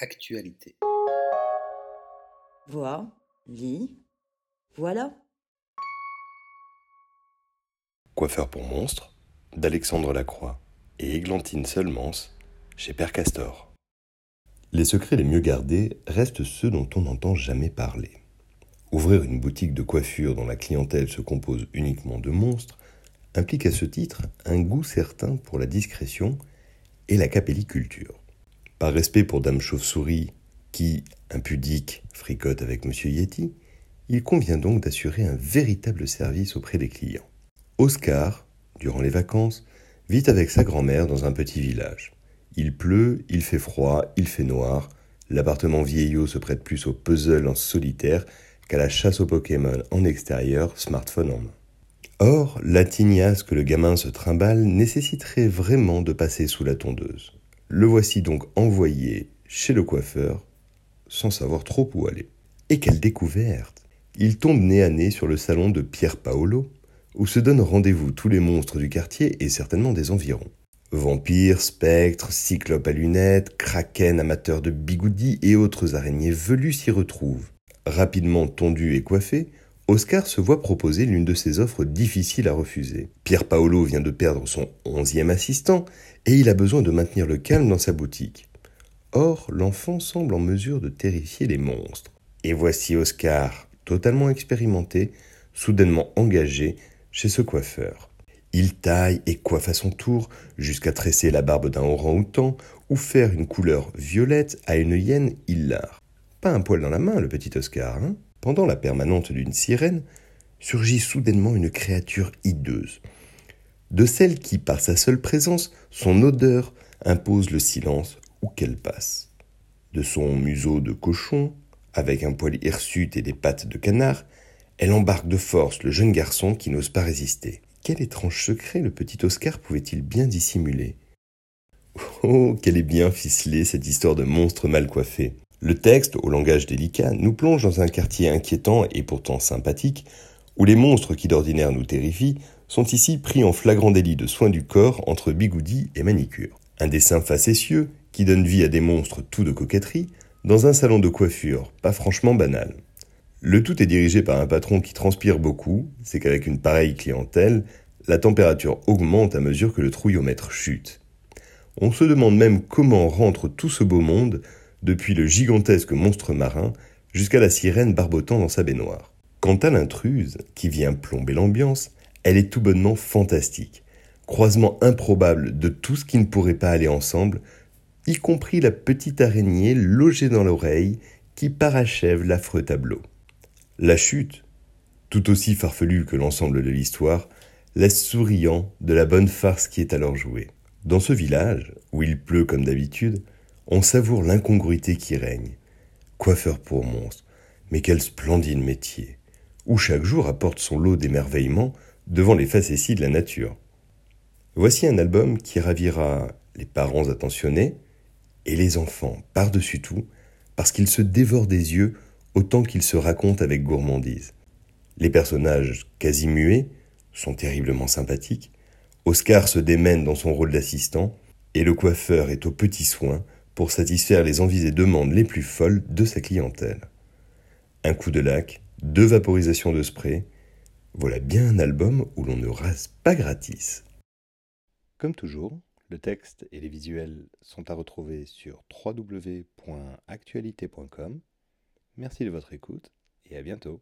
Actualité. Vois, lis, voilà. Coiffeur pour monstres d'Alexandre Lacroix et Églantine Seulemans chez Père Castor. Les secrets les mieux gardés restent ceux dont on n'entend jamais parler. Ouvrir une boutique de coiffure dont la clientèle se compose uniquement de monstres implique à ce titre un goût certain pour la discrétion et la capelliculture. Par respect pour Dame Chauve-souris, qui, impudique, fricote avec Monsieur Yeti, il convient donc d'assurer un véritable service auprès des clients. Oscar, durant les vacances, vit avec sa grand-mère dans un petit village. Il pleut, il fait froid, il fait noir. L'appartement vieillot se prête plus au puzzle en solitaire qu'à la chasse aux Pokémon en extérieur, smartphone en main. Or, la tignasse que le gamin se trimballe nécessiterait vraiment de passer sous la tondeuse. Le voici donc envoyé chez le coiffeur sans savoir trop où aller. Et quelle découverte Il tombe nez à nez sur le salon de Pierre Paolo, où se donnent rendez-vous tous les monstres du quartier et certainement des environs. Vampires, spectres, cyclopes à lunettes, kraken amateurs de bigoudis et autres araignées velues s'y retrouvent. Rapidement tondu et coiffé, Oscar se voit proposer l'une de ses offres difficiles à refuser. Pierre Paolo vient de perdre son onzième assistant et il a besoin de maintenir le calme dans sa boutique. Or, l'enfant semble en mesure de terrifier les monstres. Et voici Oscar, totalement expérimenté, soudainement engagé chez ce coiffeur. Il taille et coiffe à son tour jusqu'à tresser la barbe d'un orang-outan ou faire une couleur violette à une hyène hilar. Pas un poil dans la main, le petit Oscar, hein? Pendant la permanente d'une sirène, surgit soudainement une créature hideuse, de celle qui, par sa seule présence, son odeur, impose le silence où qu'elle passe. De son museau de cochon, avec un poil hirsute et des pattes de canard, elle embarque de force le jeune garçon qui n'ose pas résister. Quel étrange secret le petit Oscar pouvait-il bien dissimuler? Oh, qu'elle est bien ficelée cette histoire de monstre mal coiffé. Le texte, au langage délicat, nous plonge dans un quartier inquiétant et pourtant sympathique, où les monstres qui d'ordinaire nous terrifient sont ici pris en flagrant délit de soins du corps entre bigoudi et manicure. Un dessin facétieux qui donne vie à des monstres tout de coquetterie dans un salon de coiffure pas franchement banal. Le tout est dirigé par un patron qui transpire beaucoup, c'est qu'avec une pareille clientèle, la température augmente à mesure que le trouillomètre chute. On se demande même comment rentre tout ce beau monde depuis le gigantesque monstre marin jusqu'à la sirène barbotant dans sa baignoire. Quant à l'intruse, qui vient plomber l'ambiance, elle est tout bonnement fantastique. Croisement improbable de tout ce qui ne pourrait pas aller ensemble, y compris la petite araignée logée dans l'oreille qui parachève l'affreux tableau. La chute, tout aussi farfelue que l'ensemble de l'histoire, laisse souriant de la bonne farce qui est alors jouée. Dans ce village, où il pleut comme d'habitude, on savoure l'incongruité qui règne. Coiffeur pour monstre, mais quel splendide métier, où chaque jour apporte son lot d'émerveillements devant les facéties de la nature. Voici un album qui ravira les parents attentionnés et les enfants par-dessus tout, parce qu'ils se dévorent des yeux autant qu'ils se racontent avec gourmandise. Les personnages quasi muets sont terriblement sympathiques, Oscar se démène dans son rôle d'assistant, et le coiffeur est aux petits soins pour satisfaire les envies et demandes les plus folles de sa clientèle. Un coup de lac, deux vaporisations de spray, voilà bien un album où l'on ne rase pas gratis. Comme toujours, le texte et les visuels sont à retrouver sur www.actualité.com. Merci de votre écoute et à bientôt.